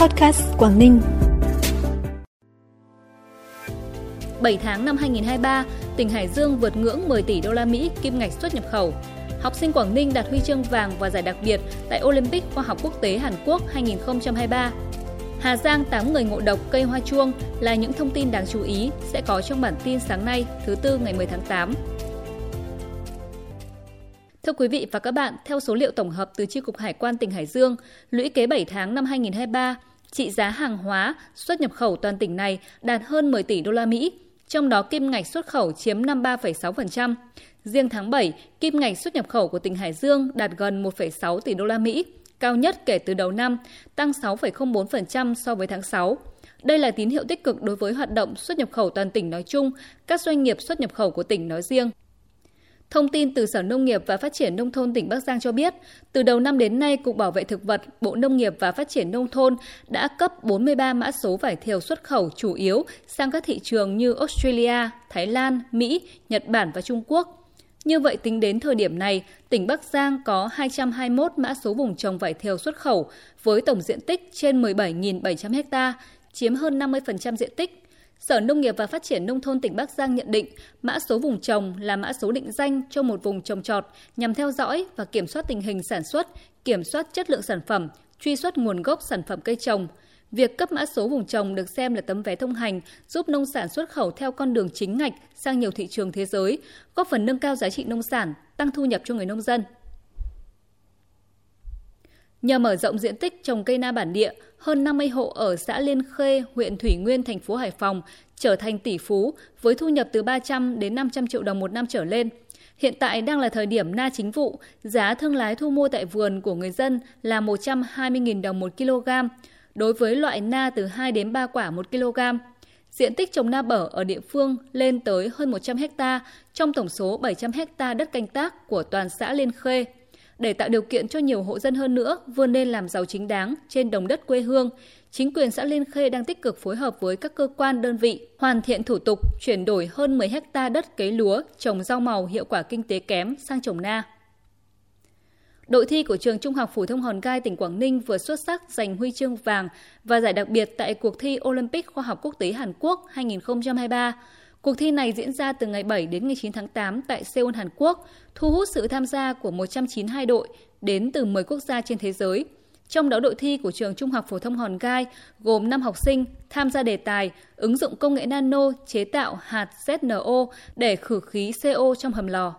Podcast Quảng Ninh. 7 tháng năm 2023, tỉnh Hải Dương vượt ngưỡng 10 tỷ đô la Mỹ kim ngạch xuất nhập khẩu. Học sinh Quảng Ninh đạt huy chương vàng và giải đặc biệt tại Olympic khoa học quốc tế Hàn Quốc 2023. Hà Giang 8 người ngộ độc cây hoa chuông là những thông tin đáng chú ý sẽ có trong bản tin sáng nay, thứ tư ngày 10 tháng 8. Thưa quý vị và các bạn, theo số liệu tổng hợp từ Chi cục Hải quan tỉnh Hải Dương, lũy kế 7 tháng năm 2023, trị giá hàng hóa xuất nhập khẩu toàn tỉnh này đạt hơn 10 tỷ đô la Mỹ, trong đó kim ngạch xuất khẩu chiếm 53,6%. Riêng tháng 7, kim ngạch xuất nhập khẩu của tỉnh Hải Dương đạt gần 1,6 tỷ đô la Mỹ, cao nhất kể từ đầu năm, tăng 6,04% so với tháng 6. Đây là tín hiệu tích cực đối với hoạt động xuất nhập khẩu toàn tỉnh nói chung, các doanh nghiệp xuất nhập khẩu của tỉnh nói riêng. Thông tin từ Sở Nông nghiệp và Phát triển Nông thôn tỉnh Bắc Giang cho biết, từ đầu năm đến nay, Cục Bảo vệ Thực vật, Bộ Nông nghiệp và Phát triển Nông thôn đã cấp 43 mã số vải thiều xuất khẩu chủ yếu sang các thị trường như Australia, Thái Lan, Mỹ, Nhật Bản và Trung Quốc. Như vậy, tính đến thời điểm này, tỉnh Bắc Giang có 221 mã số vùng trồng vải thiều xuất khẩu với tổng diện tích trên 17.700 ha, chiếm hơn 50% diện tích. Sở Nông nghiệp và Phát triển Nông thôn tỉnh Bắc Giang nhận định mã số vùng trồng là mã số định danh cho một vùng trồng trọt nhằm theo dõi và kiểm soát tình hình sản xuất, kiểm soát chất lượng sản phẩm, truy xuất nguồn gốc sản phẩm cây trồng. Việc cấp mã số vùng trồng được xem là tấm vé thông hành giúp nông sản xuất khẩu theo con đường chính ngạch sang nhiều thị trường thế giới, góp phần nâng cao giá trị nông sản, tăng thu nhập cho người nông dân. Nhờ mở rộng diện tích trồng cây na bản địa, hơn 50 hộ ở xã Liên Khê, huyện Thủy Nguyên, thành phố Hải Phòng trở thành tỷ phú với thu nhập từ 300 đến 500 triệu đồng một năm trở lên. Hiện tại đang là thời điểm na chính vụ, giá thương lái thu mua tại vườn của người dân là 120.000 đồng một kg, đối với loại na từ 2 đến 3 quả một kg. Diện tích trồng na bở ở địa phương lên tới hơn 100 ha trong tổng số 700 ha đất canh tác của toàn xã Liên Khê để tạo điều kiện cho nhiều hộ dân hơn nữa vươn lên làm giàu chính đáng trên đồng đất quê hương. Chính quyền xã Liên Khê đang tích cực phối hợp với các cơ quan đơn vị hoàn thiện thủ tục chuyển đổi hơn 10 hecta đất cấy lúa, trồng rau màu hiệu quả kinh tế kém sang trồng na. Đội thi của trường Trung học phổ thông Hòn Gai tỉnh Quảng Ninh vừa xuất sắc giành huy chương vàng và giải đặc biệt tại cuộc thi Olympic khoa học quốc tế Hàn Quốc 2023. Cuộc thi này diễn ra từ ngày 7 đến ngày 9 tháng 8 tại Seoul, Hàn Quốc, thu hút sự tham gia của 192 đội đến từ 10 quốc gia trên thế giới. Trong đó đội thi của trường Trung học phổ thông Hòn Gai gồm 5 học sinh tham gia đề tài ứng dụng công nghệ nano chế tạo hạt ZNO để khử khí CO trong hầm lò.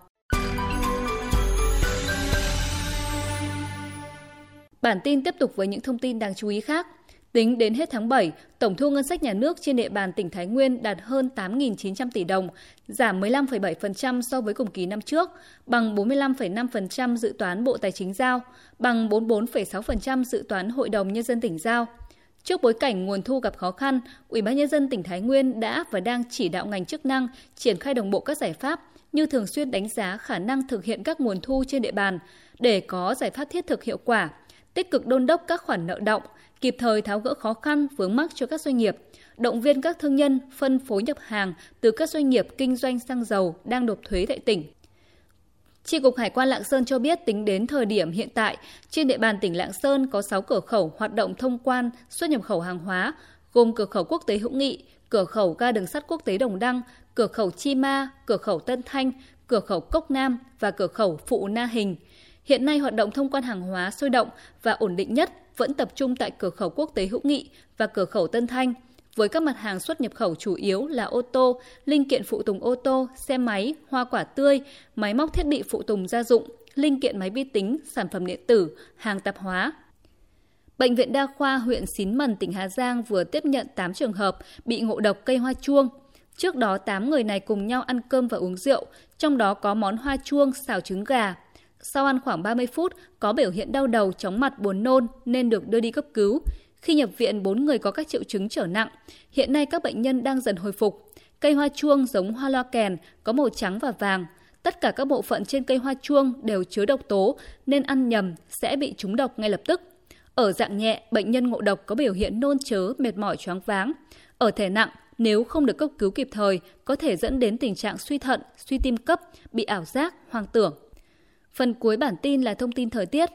Bản tin tiếp tục với những thông tin đáng chú ý khác. Tính đến hết tháng 7, tổng thu ngân sách nhà nước trên địa bàn tỉnh Thái Nguyên đạt hơn 8.900 tỷ đồng, giảm 15,7% so với cùng kỳ năm trước, bằng 45,5% dự toán Bộ Tài chính giao, bằng 44,6% dự toán Hội đồng Nhân dân tỉnh giao. Trước bối cảnh nguồn thu gặp khó khăn, Ủy ban nhân dân tỉnh Thái Nguyên đã và đang chỉ đạo ngành chức năng triển khai đồng bộ các giải pháp như thường xuyên đánh giá khả năng thực hiện các nguồn thu trên địa bàn để có giải pháp thiết thực hiệu quả, tích cực đôn đốc các khoản nợ động, kịp thời tháo gỡ khó khăn vướng mắc cho các doanh nghiệp, động viên các thương nhân phân phối nhập hàng từ các doanh nghiệp kinh doanh xăng dầu đang nộp thuế tại tỉnh. Chi cục Hải quan Lạng Sơn cho biết tính đến thời điểm hiện tại, trên địa bàn tỉnh Lạng Sơn có 6 cửa khẩu hoạt động thông quan xuất nhập khẩu hàng hóa, gồm cửa khẩu quốc tế Hữu Nghị, cửa khẩu ga đường sắt quốc tế Đồng Đăng, cửa khẩu Chi Ma, cửa khẩu Tân Thanh, cửa khẩu Cốc Nam và cửa khẩu Phụ Na Hình. Hiện nay hoạt động thông quan hàng hóa sôi động và ổn định nhất vẫn tập trung tại cửa khẩu quốc tế Hữu Nghị và cửa khẩu Tân Thanh, với các mặt hàng xuất nhập khẩu chủ yếu là ô tô, linh kiện phụ tùng ô tô, xe máy, hoa quả tươi, máy móc thiết bị phụ tùng gia dụng, linh kiện máy vi tính, sản phẩm điện tử, hàng tạp hóa. Bệnh viện Đa khoa huyện Xín Mần, tỉnh Hà Giang vừa tiếp nhận 8 trường hợp bị ngộ độc cây hoa chuông. Trước đó, 8 người này cùng nhau ăn cơm và uống rượu, trong đó có món hoa chuông xào trứng gà. Sau ăn khoảng 30 phút, có biểu hiện đau đầu, chóng mặt, buồn nôn nên được đưa đi cấp cứu. Khi nhập viện, 4 người có các triệu chứng trở nặng. Hiện nay các bệnh nhân đang dần hồi phục. Cây hoa chuông giống hoa loa kèn, có màu trắng và vàng. Tất cả các bộ phận trên cây hoa chuông đều chứa độc tố nên ăn nhầm sẽ bị trúng độc ngay lập tức. Ở dạng nhẹ, bệnh nhân ngộ độc có biểu hiện nôn chớ, mệt mỏi choáng váng. Ở thể nặng, nếu không được cấp cứu kịp thời, có thể dẫn đến tình trạng suy thận, suy tim cấp, bị ảo giác, hoang tưởng. Phần cuối bản tin là thông tin thời tiết.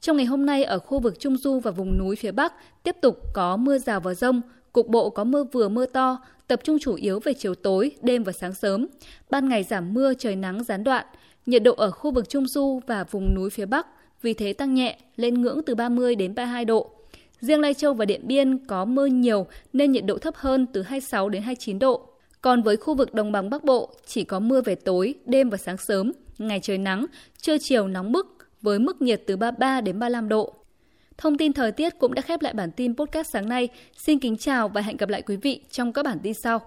Trong ngày hôm nay ở khu vực Trung Du và vùng núi phía Bắc tiếp tục có mưa rào và rông, cục bộ có mưa vừa mưa to, tập trung chủ yếu về chiều tối, đêm và sáng sớm. Ban ngày giảm mưa, trời nắng gián đoạn. Nhiệt độ ở khu vực Trung Du và vùng núi phía Bắc vì thế tăng nhẹ lên ngưỡng từ 30 đến 32 độ. Riêng Lai Châu và Điện Biên có mưa nhiều nên nhiệt độ thấp hơn từ 26 đến 29 độ. Còn với khu vực đồng bằng Bắc Bộ chỉ có mưa về tối, đêm và sáng sớm, ngày trời nắng, trưa chiều nóng bức với mức nhiệt từ 33 đến 35 độ. Thông tin thời tiết cũng đã khép lại bản tin podcast sáng nay. Xin kính chào và hẹn gặp lại quý vị trong các bản tin sau.